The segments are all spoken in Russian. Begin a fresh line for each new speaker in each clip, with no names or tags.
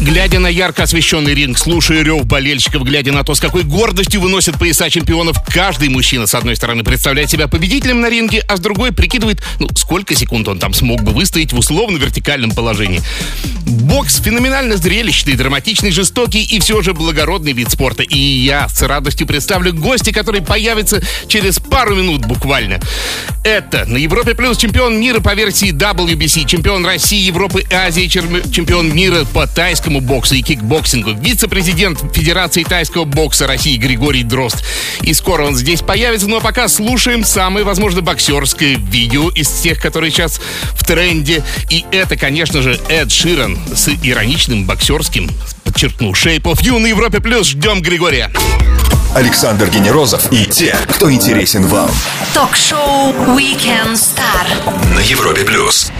Глядя на ярко освещенный ринг, слушая рев болельщиков, глядя на то, с какой гордостью выносят пояса чемпионов, каждый мужчина, с одной стороны, представляет себя победителем на ринге, а с другой прикидывает, ну, сколько секунд он там смог бы выстоять в условно-вертикальном положении. Бокс феноменально зрелищный, драматичный, жестокий и все же благородный вид спорта. И я с радостью представлю гостя, который появится через пару минут буквально. Это на Европе Плюс чемпион мира по версии WBC, чемпион России, Европы и Азии, чемпион мира по тайскому боксу и кикбоксингу, вице-президент Федерации тайского бокса России Григорий Дрозд. И скоро он здесь появится, ну а пока слушаем самое, возможно, боксерское видео из тех, которые сейчас в тренде. И это, конечно же, Эд Ширан с ироничным боксерским, подчеркну, Shape of You на Европе Плюс. Ждем Григория.
Александр Генерозов и те, кто интересен вам.
Ток-шоу Weekend Star.
На Европе Плюс.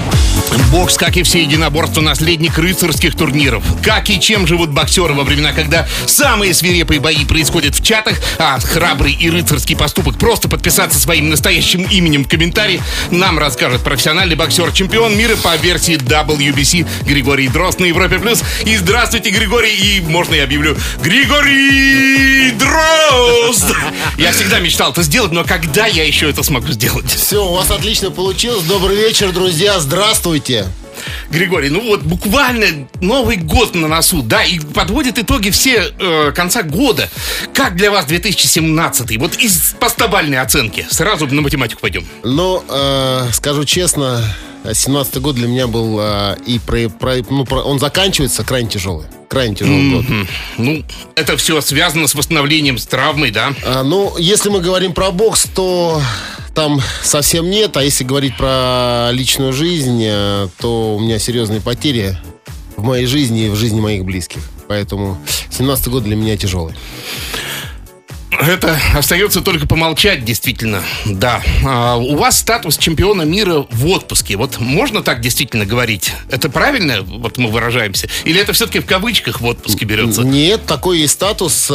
Бокс, как и все единоборства, наследник рыцарских турниров. Как и чем живут боксеры во времена, когда самые свирепые бои происходят в чатах, а храбрый и рыцарский поступок просто подписаться своим настоящим именем в комментарии, нам расскажет профессиональный боксер, чемпион мира по версии WBC Григорий Дрозд на Европе+. Плюс. И здравствуйте, Григорий, и можно я объявлю Григорий Дрозд! Я всегда мечтал это сделать, но когда я еще это смогу сделать?
Все, у вас отлично получилось. Добрый вечер, друзья. Здравствуйте.
Григорий, ну вот буквально Новый год на носу, да, и подводит итоги все э, конца года. Как для вас 2017? Вот из постобальной оценки. Сразу на математику пойдем.
Ну, э, скажу честно, 17 год для меня был э, и про, про- ну, про- он заканчивается крайне тяжелый. Крайне тяжелый год.
Мгм. Ну, это все связано с восстановлением, с травмой, да?
А, ну, если мы говорим про бокс, то там совсем нет. А если говорить про личную жизнь, э, то у меня серьезные потери в моей жизни и в жизни моих близких. Поэтому 17 год для меня тяжелый.
Это остается только помолчать, действительно. Да. А, у вас статус чемпиона мира в отпуске. Вот можно так действительно говорить? Это правильно, вот мы выражаемся? Или это все-таки в кавычках в отпуске берется?
Нет, такой есть статус.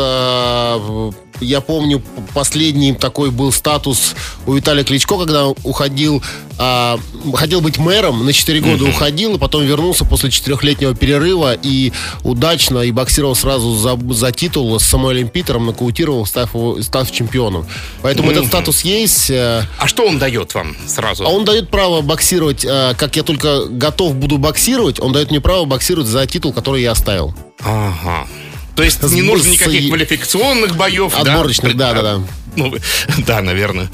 А, Я помню, последний такой был статус у Виталия Кличко, когда уходил, а, хотел быть мэром, на 4 года уходил, и потом вернулся после четырехлетнего перерыва и удачно, и боксировал сразу за, за титул с Самуэлем Питером, нокаутировал, став, его, став чемпионом. Поэтому этот статус есть. э,
А что он дает вам сразу?
а он дает право боксировать, э, как я только готов буду боксировать, он дает мне право боксировать за титул, который я оставил.
Ага. То есть не нужно никаких квалификационных боев, да?
Отборочных, да, да, да.
Ну, вы- да, наверное.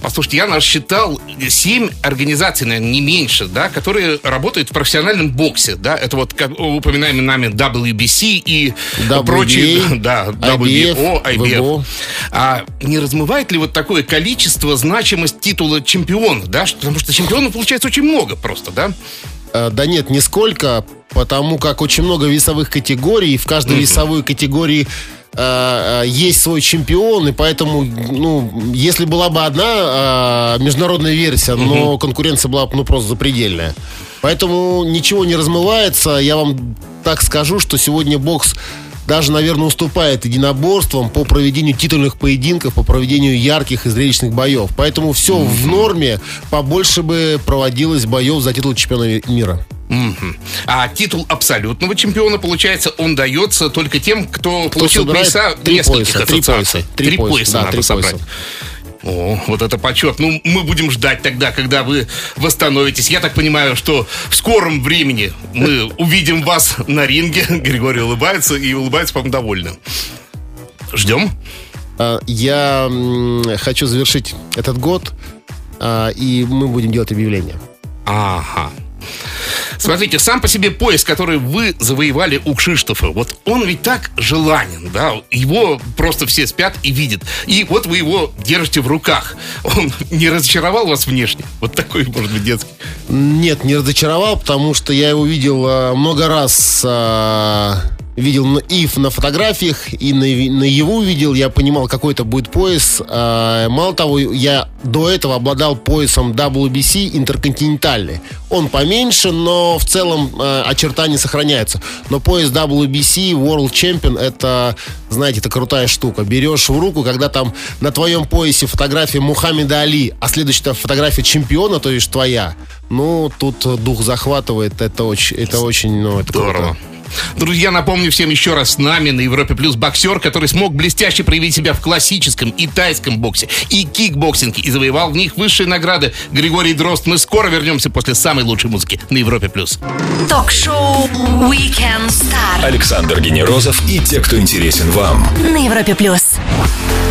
Послушайте, я насчитал семь организаций, наверное, не меньше, да, которые работают в профессиональном боксе, да, это вот как упоминаемый нами WBC и
WBA,
прочие, да,
IBF,
WBO, IBF.
WBO.
А не размывает ли вот такое количество значимость титула чемпиона, да, потому что чемпионов получается очень много просто, да?
Э, Да нет, нисколько, потому как очень много весовых категорий, и в каждой весовой категории э, э, есть свой чемпион, и поэтому, ну, если была бы одна э, международная версия, но конкуренция была бы, ну, просто запредельная. Поэтому ничего не размывается. Я вам так скажу, что сегодня бокс даже, наверное, уступает единоборствам по проведению титульных поединков, по проведению ярких и зрелищных боев. Поэтому все в норме, побольше бы проводилось боев за титул чемпиона мира.
А титул абсолютного чемпиона, получается, он дается только тем, кто получил
собирает
пояса
три
нескольких
пояса, три пояса, три пояса, да,
надо
три
собрать.
пояса.
О, вот это почет. Ну, мы будем ждать тогда, когда вы восстановитесь. Я так понимаю, что в скором времени мы увидим вас на ринге. Григорий улыбается и улыбается, по-моему, довольно. Ждем.
А, Я хочу завершить этот год, а, и мы будем делать объявление.
Ага. Смотрите, сам по себе пояс, который вы завоевали у Кшиштофа, вот он ведь так желанен, да, его просто все спят и видят. И вот вы его держите в руках. Он не разочаровал вас внешне? Вот такой, может быть, детский.
Нет, не разочаровал, потому что я его видел а, много раз а, видел на- и на фотографиях, и на, наяву видел, я понимал, какой это будет пояс. А, мало того, я до этого обладал поясом WBC интерконтинентальный. Он поменьше, но в целом а, очертания сохраняются. Но пояс WBC World Champion это, знаете, это крутая штука. Берешь в руку, когда там на твоем поясе фотография Мухаммеда Али, а следующая фотография чемпиона, то есть твоя. Ну, тут дух захватывает. Это очень, это очень, ну, это круто.
Друзья, напомню всем еще раз, с нами на Европе Плюс боксер, который смог блестяще проявить себя в классическом и тайском боксе, и кикбоксинге, и завоевал в них высшие награды. Григорий Дрозд. Мы скоро вернемся после самой лучшей музыки на Европе Плюс.
Ток-шоу Weekend Star
Александр Генерозов и те, кто интересен вам.
на Европе плюс.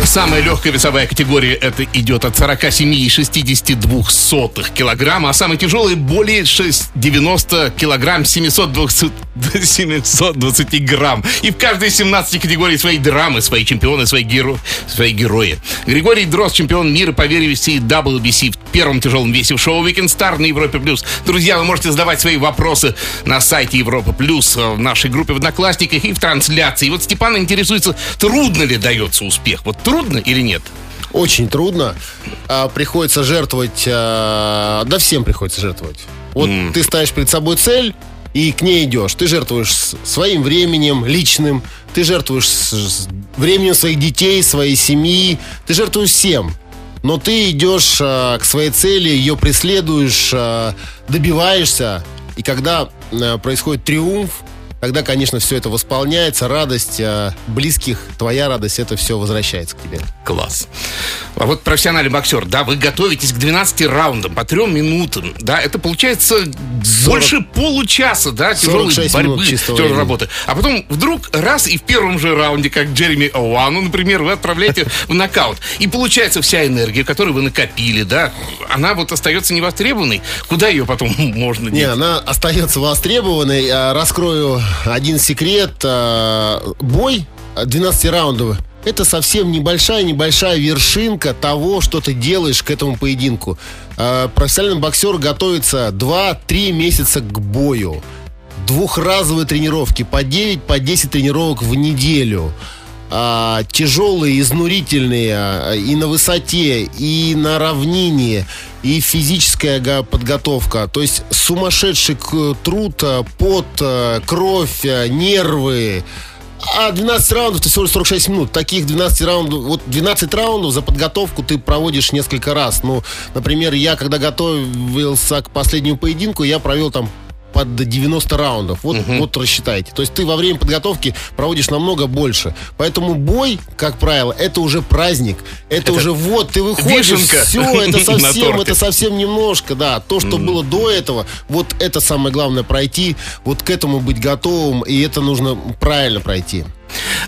Самая легкая весовая категория это идет от 47,62 сотых килограмма, а самая тяжелая более 6, 90 килограмм 720, 720 грамм. И в каждой из 17 категорий свои драмы, свои чемпионы, свои, геро, свои герои. Григорий Дрозд, чемпион мира по версии WBC в первом тяжелом весе в шоу Weekend Star на Европе Плюс. Друзья, вы можете задавать свои вопросы на сайте Европа Плюс, в нашей группе в Одноклассниках и в трансляции. И вот Степан интересуется, трудно ли дается успех? Вот трудно или нет?
Очень трудно. А, приходится жертвовать. а, да всем приходится жертвовать. Вот ты ставишь перед собой цель и к ней идешь. Ты жертвуешь своим временем личным, ты жертвуешь временем своих детей, своей семьи, ты жертвуешь всем. Но ты идешь а, к своей цели, ее преследуешь, а, добиваешься. И когда а, происходит триумф, тогда, конечно, все это восполняется, радость а, близких, твоя радость, это все возвращается к тебе.
Класс. А вот профессиональный боксер, да, вы готовитесь к 12 раундам по 3 минутам, да, это получается больше получаса, да, тяжелой
46
борьбы, тяжелой работы. А потом вдруг раз и в первом же раунде, как Джереми Оуану, например, вы отправляете в нокаут. И получается вся энергия, которую вы накопили, да, она вот остается невостребованной. Куда ее потом можно
Не,
деть?
она остается востребованной. А, Раскрою один секрет. А, Бой 12-раундовый. Это совсем небольшая-небольшая вершинка того, что ты делаешь к этому поединку. А, Профессиональный боксер готовится 2-3 месяца к бою. Двухразовые тренировки по 9, по 10 тренировок в неделю. А, тяжелые, изнурительные а, и на высоте, и на равнине, и физическая подготовка. То есть сумасшедший труд, а, пот, кровь, нервы. А 12 раундов это всего лишь 46 минут. Таких 12 раундов, вот 12 раундов за подготовку ты проводишь несколько раз. Ну, например, я когда готовился к последнему поединку, я провел там под 90 раундов. Вот, вот рассчитайте. То есть ты во время подготовки проводишь намного больше. Поэтому бой, как правило, это уже праздник. Это, уже вот, ты выходишь,
вишенка
все, это совсем, это совсем немножко, да. То, что было до этого, вот это самое главное пройти, вот к этому быть готовым, и это нужно правильно пройти.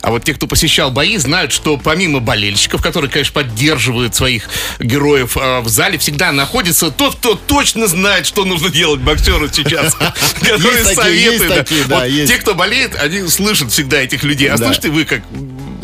А вот те, кто посещал бои, знают, что помимо болельщиков, которые, конечно, поддерживают своих героев э, в зале, всегда находится тот, кто точно знает, что нужно делать боксеру сейчас. Вот
есть.
Те, кто болеет, они слышат всегда этих людей. А слышите вы как...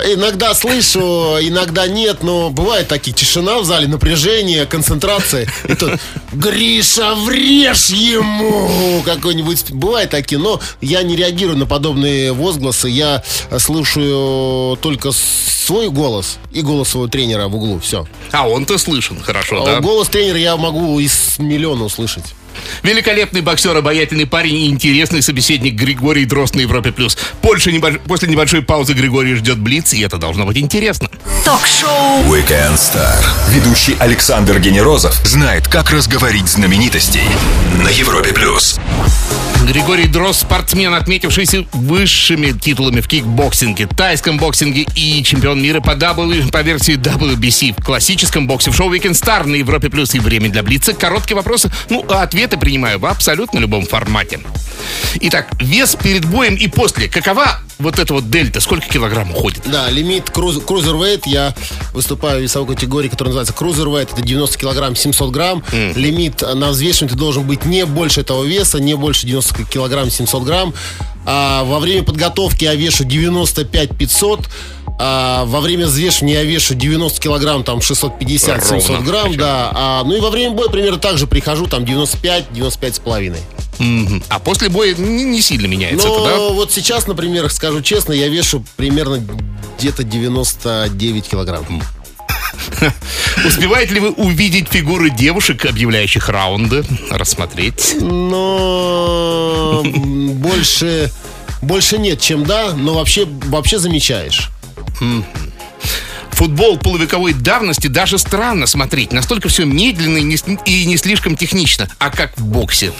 Иногда слышу, иногда нет, но бывает такие тишина в зале, напряжение, концентрация. И тут Гриша, врежь ему! Какой-нибудь. Бывает такие, но я не реагирую на подобные возгласы. Я слушаю только свой голос и голос своего тренера в углу. Все.
А он-то слышен хорошо, да?
Голос тренера я могу из миллиона услышать.
Великолепный боксер, обаятельный парень и интересный собеседник Григорий Дрозд на Европе+. плюс. Больше небольш- После небольшой паузы Григорий ждет Блиц, и это должно быть интересно.
Ток-шоу
Weekend Star. Ведущий Александр Генерозов знает, как разговорить знаменитостей на Европе плюс.
Григорий Дрозд, спортсмен, отметившийся высшими титулами в кикбоксинге, тайском боксинге и чемпион мира по, W, по версии WBC в классическом боксе в шоу Weekend Star на Европе Плюс и время для Блица. Короткие вопросы, ну, а ответы принимаю в абсолютно любом формате. Итак, вес перед боем и после. Какова вот эта вот дельта? Сколько килограмм уходит?
Да, лимит круз, крузервейт. Я выступаю в весовой категории, которая называется крузервейт. Это 90 килограмм, 700 грамм. Лимит на взвешивание ты должен быть не больше этого веса, не больше 90 килограмм, 700 грамм. А во время подготовки я вешу 95 500. А во время взвешивания я вешу 90 килограмм, там 650-700
Ровно.
грамм, да. А, ну и во время боя примерно так же прихожу, там 95, 95 с половиной.
Мгм. А после боя не, не сильно меняется
Но
это, да?
вот сейчас, например, скажу честно, я вешу примерно где-то 99 килограмм.
Успеваете ли вы увидеть фигуры девушек, объявляющих раунды, рассмотреть?
Но м, больше, больше нет, чем да, но вообще, вообще замечаешь.
Футбол полувековой давности даже странно смотреть. Настолько все медленно и не, и не слишком технично. А как в боксе?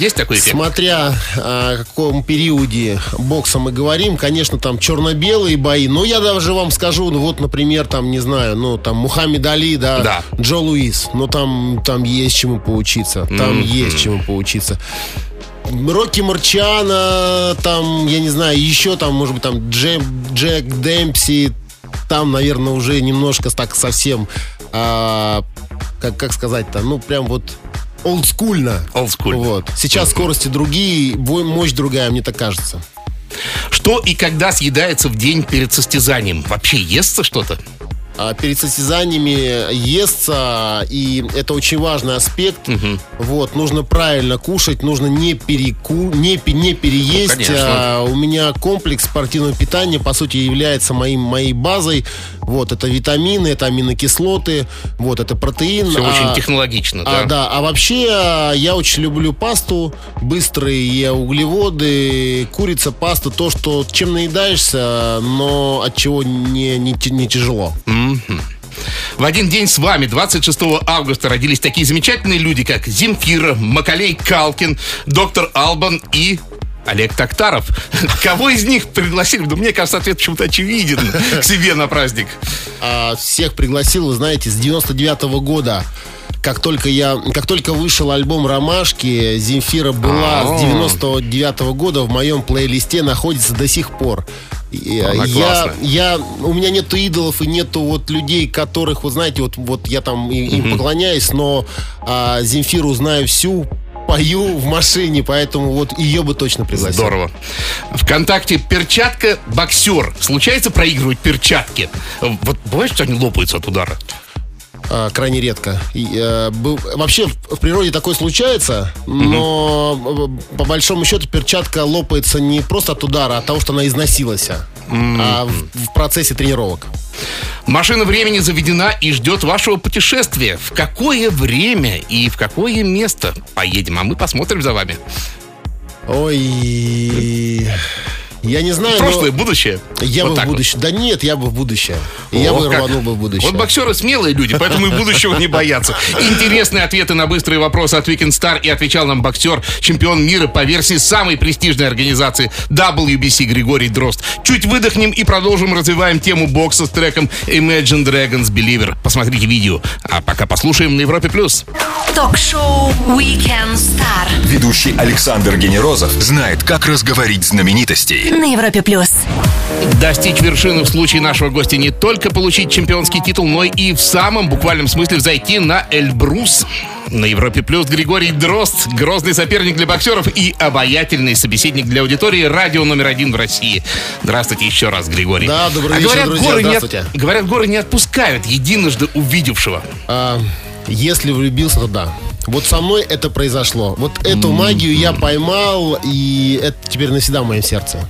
Есть такой эффект?
Смотря о каком периоде бокса мы говорим, конечно, там черно-белые бои, но я даже вам скажу, ну вот, например, там, не знаю, ну, там, Мухаммед Али, да,
Да.
Джо Луис, ну, там, там есть чему поучиться, там есть чему поучиться. Рокки Марчана, там, я не знаю, еще там, может быть, там Джек, Джек Демпси, там, наверное, уже немножко так совсем, а, как, как сказать-то, ну, прям вот олдскульно.
Олдскульно.
Вот. Сейчас скорости другие, мощь другая, мне так кажется.
Что и когда съедается в день перед состязанием? Вообще естся что-то?
А перед состязаниями естся, и это очень важный аспект. Вот, нужно правильно кушать, нужно не переку, не, не переесть.
Ну, конечно.
А, у меня комплекс спортивного питания, по сути, является моим, моей базой. Вот, это витамины, это аминокислоты, вот, это протеин.
Все
А-
очень технологично, да?
А, да, а вообще а, я очень люблю пасту, быстрые углеводы, курица, паста, то, что чем наедаешься, но от чего не, не, не тяжело.
В один день с вами, 26 августа, родились такие замечательные люди, как Земфира, Макалей Калкин, доктор Албан и Олег Токтаров. Кого из них пригласили? Ну, мне кажется, ответ почему-то очевиден к себе на праздник.
А, всех пригласил, вы знаете, с 99 года. Как только я, как только вышел альбом Ромашки, Земфира была
А-а.
с 99 года в моем плейлисте находится до сих пор. Я,
классная.
я, у меня нету идолов и нету вот людей, которых, вот знаете, вот, вот я там и- им поклоняюсь, но а, Земфиру знаю всю, пою в машине, поэтому вот ее бы точно пригласил.
Здорово. Вконтакте перчатка боксер. Случается проигрывать перчатки? Вот бывает, что они лопаются от удара?
А, крайне редко. И, э, вообще в природе такое случается, но э, по большому счету перчатка лопается не просто от удара, а от того, что она износилась, а в, в процессе тренировок.
Машина времени заведена и ждет вашего путешествия. В какое время и в какое место поедем? А мы посмотрим за вами.
Ой, я не знаю,
Прошлое,
но
будущее.
я
Вот
бы в
вот.
будущее. Да нет, я бы в будущее. И я
О,
бы
как.
рванул бы в будущее.
Вот боксеры смелые люди, поэтому и будущего не боятся. Интересные ответы на быстрые вопросы от Weekend Star и отвечал нам боксер, чемпион мира по версии самой престижной организации WBC Григорий Дрозд. Чуть выдохнем и продолжим развиваем тему бокса с треком Imagine Dragons Believer. Посмотрите видео. А пока послушаем на Европе+. плюс.
Ток-шоу Weekend Star
Ведущий Александр Генерозов знает, как разговорить знаменитостей.
На Европе плюс.
Достичь вершины в случае нашего гостя не только получить чемпионский титул, но и в самом буквальном смысле взойти на Эльбрус. На Европе Плюс Григорий Дрозд, грозный соперник для боксеров и обаятельный собеседник для аудитории радио номер один в России. Здравствуйте еще раз, Григорий.
Да, добрый
а
вечер,
говорят,
друзья,
горы не от-. Говорят, горы не отпускают единожды увидевшего.
А, если влюбился, то да. Вот со мной это произошло. Вот эту магию я поймал, и это теперь навсегда в моем сердце.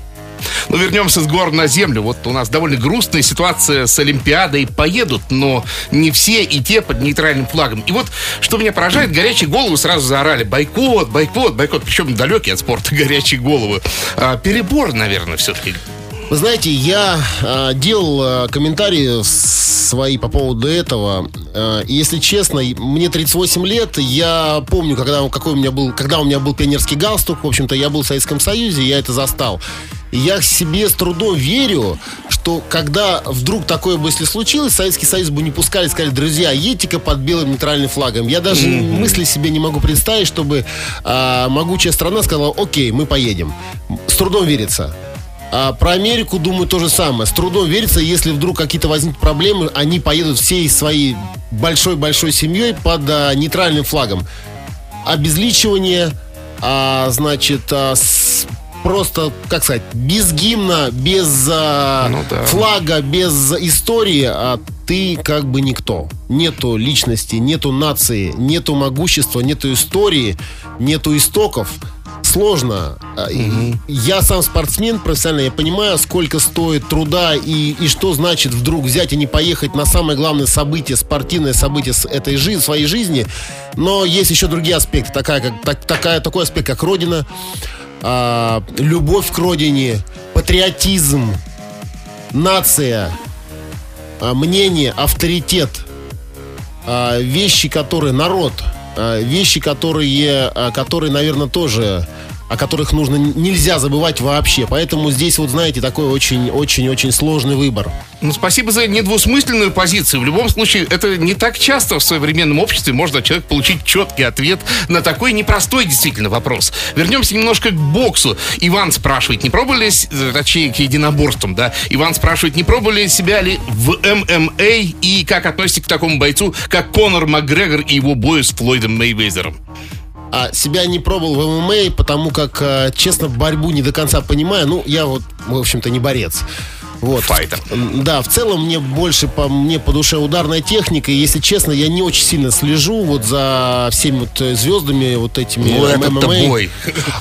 Но Ну, вернемся с гор на землю. Вот у нас довольно грустная ситуация с Олимпиадой. Поедут, но не все и те под нейтральным флагом. И вот, что меня поражает, горячие головы сразу заорали. Бойкот, бойкот, бойкот. Причем далекие от спорта горячие головы. А, перебор, наверное, все-таки.
Вы знаете, я а, делал а, комментарии свои по поводу этого. И если честно, мне 38 лет, я помню, когда, какой у меня был, когда у меня был пионерский галстук, в общем-то, я был в Советском Союзе, я это застал. И я себе с трудом верю, что когда вдруг такое бы, если случилось, Советский Союз бы не пускали, сказали, друзья, едьте-ка под белым нейтральным флагом. Я даже мысли себе не могу представить, чтобы а, могучая страна сказала, окей, мы поедем. С трудом верится. А про Америку, думаю, то же самое. С трудом верится, если вдруг какие-то возникнут проблемы, они поедут всей своей большой-большой семьей под а, нейтральным флагом. Обезличивание, а, значит, а, с- просто, как сказать, без гимна, без а,
Ну да.
флага, без истории, а ты как бы никто. Нету личности, нету нации, нету могущества, нету истории, нету истоков. Сложно. И Я сам спортсмен профессиональный, я понимаю, сколько стоит труда и, и что значит вдруг взять и не поехать на самое главное событие, спортивное событие этой жизни, своей жизни. Но есть еще другие аспекты, такая, как, так, такая, такой аспект, как Родина, а, любовь к Родине, патриотизм, нация, а, мнение, авторитет, а, вещи, которые народ, вещи, которые, а, которые, наверное, тоже о которых нужно нельзя забывать вообще. Поэтому здесь вот знаете такой очень очень очень сложный выбор.
Ну, спасибо за недвусмысленную позицию. В любом случае, это не так часто в современном обществе можно человек получить четкий ответ на такой непростой действительно вопрос. Вернемся немножко к боксу. Иван спрашивает, не пробовали, точнее, к единоборствам, да? Иван спрашивает, не пробовали себя ли в ММА и как относитесь к такому бойцу, как Конор Макгрегор и его бою с Флойдом Мейвезером?
А себя не пробовал в ММА, потому как, э, честно, борьбу не до конца понимаю. Ну, я вот, в общем-то, не борец. Вот.
Файтер.
Да, в целом мне больше по мне по душе ударная техника. И, если честно, я не очень сильно слежу вот за всеми вот э, звездами вот этими
Ну, это бой.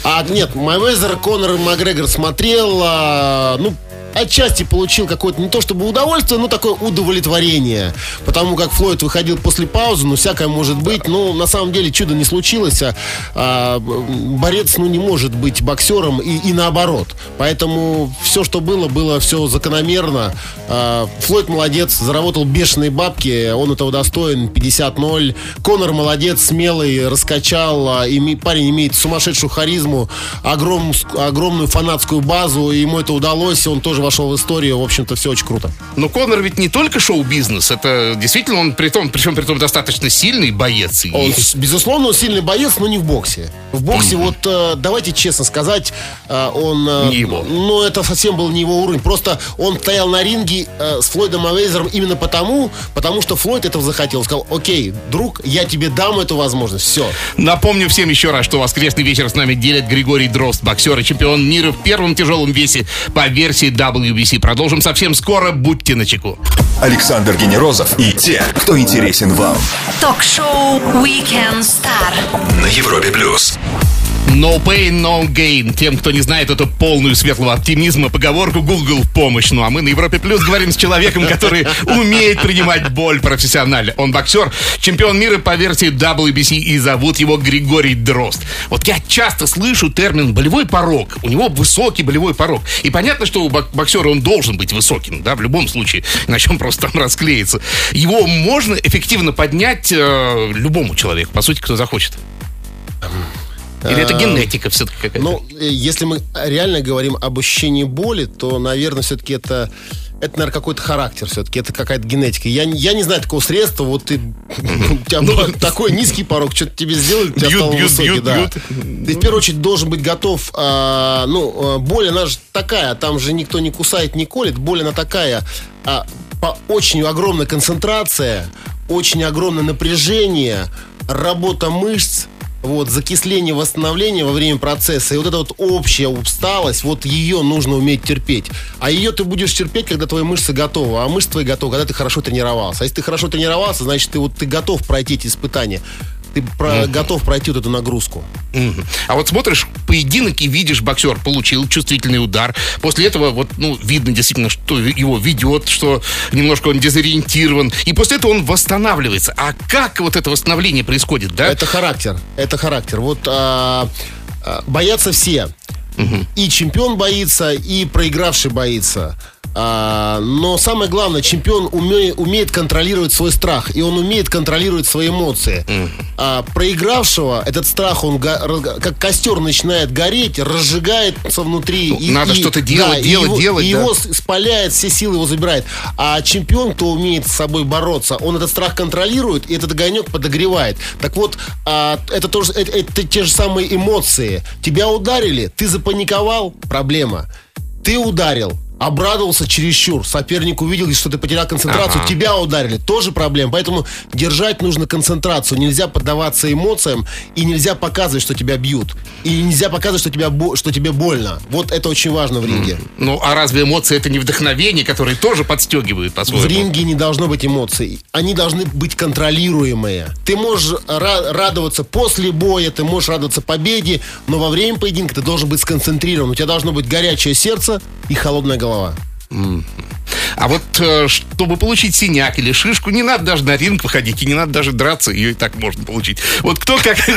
А нет, Майвезер, Конор Макгрегор смотрел, а, ну, отчасти получил какое-то не то чтобы удовольствие, но такое удовлетворение. Потому как Флойд выходил после паузы, ну, всякое может быть. Но на самом деле чудо не случилось. А, а борец, ну, не может быть боксером и, и наоборот. Поэтому все, что было, было все закономерно. А, Флойд молодец, заработал бешеные бабки, он этого достоин, 50-0. Конор молодец, смелый, раскачал. А, име, парень имеет сумасшедшую харизму, огром, огромную фанатскую базу, и ему это удалось, он тоже вошел в историю, в общем-то, все очень круто.
Но Конор ведь не только шоу-бизнес, это действительно он при том, причем при том достаточно сильный боец. И...
Он, безусловно, он сильный боец, но не в боксе. В боксе, mm-hmm. вот э, давайте честно сказать, э, он... Э,
не его.
Ну, это совсем был не его уровень. Просто он стоял на ринге э, с Флойдом Авейзером именно потому, потому что Флойд этого захотел. Сказал, окей, друг, я тебе дам эту возможность. Все.
Напомню всем еще раз, что воскресный вечер с нами делит Григорий Дрозд, боксер и чемпион мира в первом тяжелом весе по версии WBC. Продолжим совсем скоро. Будьте начеку.
Александр Генерозов и те, кто интересен вам.
Ток-шоу Weekend Star
на Европе плюс.
No pain, no gain. Тем, кто не знает эту полную светлого оптимизма, поговорку Google в помощь. Ну а мы на Европе Плюс говорим с человеком, который умеет принимать боль профессионально. Он боксер, чемпион мира по версии WBC и зовут его Григорий Дрозд. Вот я часто слышу термин болевой порог. У него высокий болевой порог. И понятно, что у боксера он должен быть высоким, да, в любом случае, иначе он просто там расклеится. Его можно эффективно поднять э, любому человеку, по сути, кто захочет. Или это генетика все-таки какая-то?
Ну, если мы реально говорим об ощущении боли, то, наверное, все-таки это это, наверное, какой-то характер все-таки, это какая-то генетика. Я, я не знаю такого средства, вот ты, у тебя был такой низкий порог, что-то тебе сделали, у тебя стал высокий, да. Ты в первую очередь должен быть готов, а, ну, боль, она же такая, там же никто не кусает, не колет, боль она такая, а, по очень огромная концентрация, очень огромное напряжение, работа мышц, вот, закисление, восстановление во время процесса, и вот эта вот общая усталость, вот ее нужно уметь терпеть. А ее ты будешь терпеть, когда твои мышцы готовы, а мышцы твои готовы, когда ты хорошо тренировался. А если ты хорошо тренировался, значит, ты вот ты готов пройти эти испытания ты про, mm-hmm. готов пройти вот эту нагрузку.
Mm-hmm. А вот смотришь поединок и видишь, боксер получил чувствительный удар. После этого вот, ну, видно действительно, что его ведет, что немножко он дезориентирован. И после этого он восстанавливается. А как вот это восстановление происходит, да?
Это характер. Это характер. Вот а, а, боятся все. Угу. И чемпион боится, и проигравший боится. А, но самое главное, чемпион уме, умеет контролировать свой страх, и он умеет контролировать свои эмоции. Mm. А, проигравшего этот страх, он го, как костер начинает гореть, разжигается внутри.
И, Надо что-то делать, да, делать,
и его,
делать.
И да. его спаляет, все силы его забирает. А чемпион, кто умеет с собой бороться, он этот страх контролирует, и этот огонек подогревает. Так вот, а, это, тоже, это, это те же самые эмоции. Тебя ударили, ты запаниковал, проблема. Ты ударил, обрадовался чересчур. Соперник увидел, что ты потерял концентрацию,
Ага.
тебя ударили. Тоже проблема. Поэтому держать нужно концентрацию. Нельзя поддаваться эмоциям и нельзя показывать, что тебя бьют. И нельзя показывать, что, тебя, что тебе больно. Вот это очень важно в ринге.
Ну, а разве эмоции это не вдохновение, которое тоже подстегивает
В
по-своему?
ринге не должно быть эмоций. Они должны быть контролируемые. Ты можешь ра- радоваться после боя, ты можешь радоваться победе, но во время поединка ты должен быть сконцентрирован. У тебя должно быть горячее сердце и холодная голова голова.
А вот э, чтобы получить синяк или шишку, не надо даже на ринг выходить, и не надо даже драться, ее и так можно получить. Вот кто как...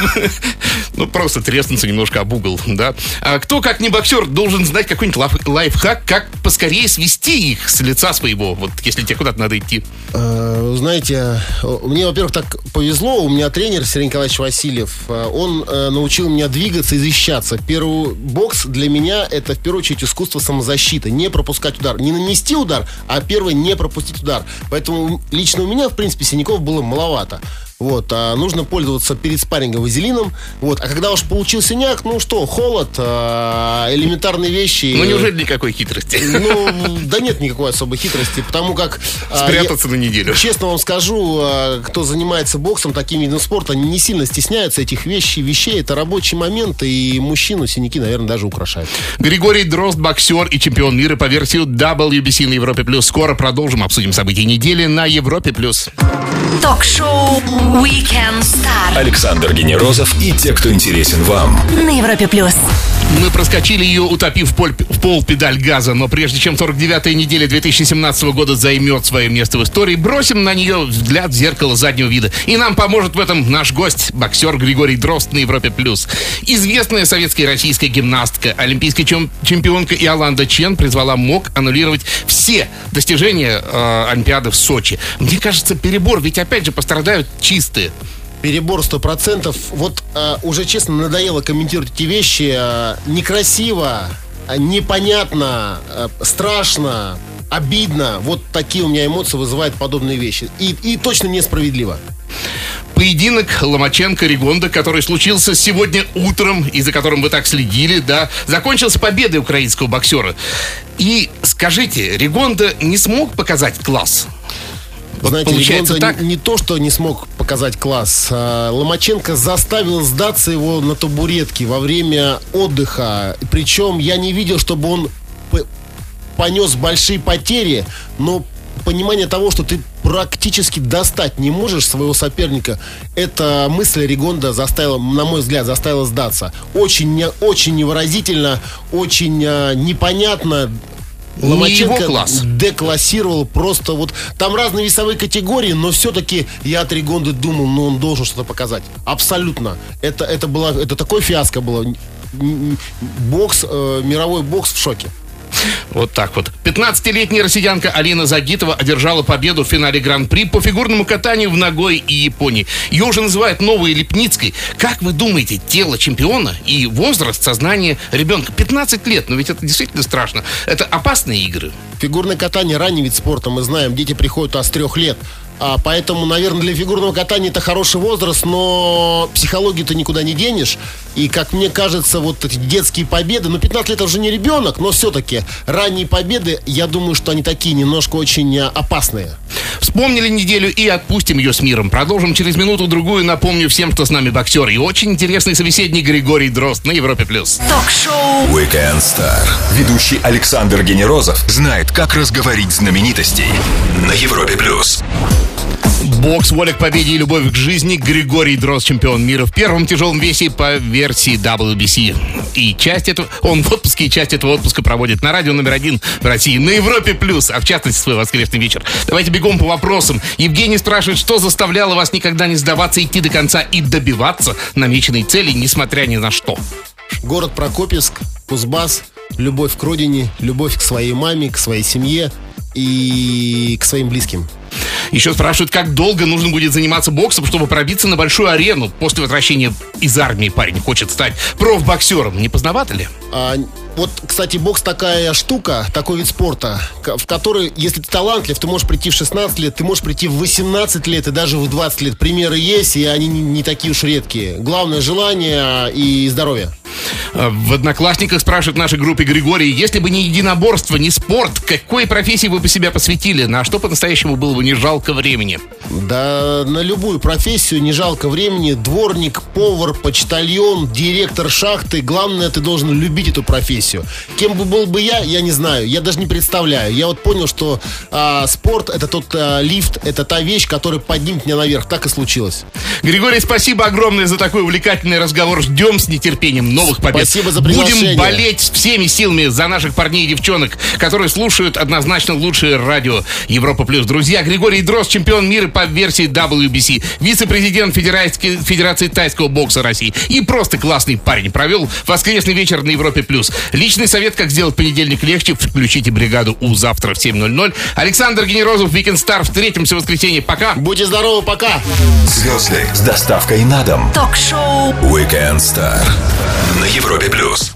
Ну, просто треснуться немножко об угол, да? А кто, как не боксер, должен знать какой-нибудь лайф- лайфхак, как поскорее свести их с лица своего, вот если тебе куда-то надо идти.
Э, Знаете, мне, во-первых, так повезло. У меня тренер Сергей Николаевич Васильев. э, Он научил меня двигаться и защищаться. Первый бокс для меня это в первую очередь искусство самозащиты. Не пропускать удар. Не нанести удар, а первый не пропустить удар. Поэтому лично у меня, в принципе, синяков было маловато. Вот, а нужно пользоваться перед спаррингом вазелином. Вот, а когда уж получил синяк, ну что, холод, а, элементарные вещи.
Ну, неужели никакой хитрости?
Ну, да нет никакой особой хитрости, потому как... а,
Спрятаться
я-
на неделю.
Честно вам скажу, а, кто занимается боксом, таким видом спорта, не сильно стесняются этих вещей, вещей. Это рабочий момент, и мужчину синяки, наверное, даже украшают.
Григорий Дрозд, боксер и чемпион мира по версии WBC на Европе+. плюс. Скоро продолжим, обсудим события недели на Европе+. плюс.
Ток-шоу Weekend Star
Александр Генерозов и те, кто интересен вам.
на Европе плюс.
Мы проскочили ее, утопив в пол, в пол педаль газа, но прежде чем 49-я неделя 2017 года займет свое место в истории, бросим на нее взгляд в зеркало заднего вида. И нам поможет в этом наш гость, боксер Григорий Дрозд на Европе+. плюс. Известная советская и российская гимнастка, олимпийская чем- чемпионка Иоланда Чен призвала МОК аннулировать все достижения э, Олимпиады в Сочи. Мне кажется, перебор, ведь опять же пострадают чистые.
Перебор 100%. Вот а, уже, честно, надоело комментировать эти вещи. а, некрасиво, а, непонятно, а, страшно, обидно. Вот такие у меня эмоции вызывают подобные вещи. И, и точно несправедливо.
Поединок Ломаченко-Ригонда, который случился сегодня утром и за которым вы так следили, да, закончился победой украинского боксера. И скажите, Ригонда не смог показать класс?
Знаете,
получается так?
не, не то, что не смог показать класс. а, Ломаченко заставил сдаться его на табуретке во время отдыха. Причем я не видел, чтобы он понес большие потери, но понимание того, что ты практически достать не можешь своего соперника, эта мысль Ригонда заставила, на мой взгляд, заставила сдаться. Очень, очень невыразительно, очень а,
Не его класс.
деклассировал просто вот там разные весовые категории, но все-таки я от Ригонды думал, ну он должен что-то показать. Абсолютно. Это это было это такое фиаско было. Бокс, э, мировой бокс в шоке.
Вот так вот. 15-летняя россиянка Алина Загитова одержала победу в финале Гран-при по фигурному катанию в Ногой и Японии. Ее уже называют новой Липницкой. Как вы думаете, тело чемпиона и возраст сознания ребенка? 15 лет, но ведь это действительно страшно. Это опасные игры.
Фигурное катание ранний вид спорта, мы знаем, дети приходят а с трех лет. А, поэтому, наверное, для фигурного катания это хороший возраст, но психологию ты никуда не денешь. И, как мне кажется, вот эти детские победы, ну, 15 лет уже не ребенок, но все-таки ранние победы, я думаю, что они такие немножко очень а, опасные.
Вспомнили неделю и отпустим ее с миром. Продолжим через минуту-другую. Напомню всем, кто с нами боксер. И очень интересный собеседник Григорий Дрозд на Европе+. плюс.
Ток-шоу
Weekend Star. Ведущий Александр Генерозов знает, как разговорить знаменитостей на Европе плюс.
Бокс, воля к победе и любовь к жизни. Григорий Дрозд, чемпион мира в первом тяжелом весе по версии WBC. И часть этого, он в отпуске, и часть этого отпуска проводит на радио номер один в России, на Европе Плюс, а в частности свой воскресный вечер. Давайте бегом по вопросам. Евгений спрашивает, что заставляло вас никогда не сдаваться, идти до конца и добиваться намеченной цели, несмотря ни на что?
Город Прокопьевск, Кузбасс, любовь к родине, любовь к своей маме, к своей семье и к своим близким.
Еще спрашивают, как долго нужно будет заниматься боксом, чтобы пробиться на большую арену. После возвращения из армии парень хочет стать профбоксером. Не поздновато ли?
А, вот, кстати, бокс такая штука, такой вид спорта, в который, если ты талантлив, ты можешь прийти в 16 лет, ты можешь прийти в 18 лет и даже в 20 лет. Примеры есть, и они не, не такие уж редкие. Главное желание и здоровье.
Э, В Одноклассниках спрашивают в нашей группе Григорий, если бы не единоборство, не спорт, какой профессии вы бы себя посвятили? На что по-настоящему было бы не жалко времени?
Да на любую профессию не жалко времени. Дворник, повар, почтальон, директор шахты. Главное, ты должен любить эту профессию. Кем бы был бы я, я не знаю. Я даже не представляю. Я вот понял, что а, спорт это тот а, лифт, это та вещь, которая поднимет меня наверх. Так и случилось.
Григорий, спасибо огромное за такой увлекательный разговор. Ждем с нетерпением новых побед.
Спасибо за приглашение.
Будем болеть всеми силами за наших парней и девчонок, которые слушают однозначно лучшее радио Европа Плюс. Друзья, Григорий Дрозд, чемпион мира по версии WBC, вице-президент Федерации, Федерации тайского бокса России и просто классный парень. Провел воскресный вечер на Европе Плюс. Личный совет, как сделать понедельник легче, включите бригаду У завтра в 7.00. Александр Генерозов, Weekend Star. Встретимся в воскресенье. Пока.
Будьте здоровы, пока!
Звезды с доставкой на дом.
Ток-шоу
Weekend Star на Европе плюс.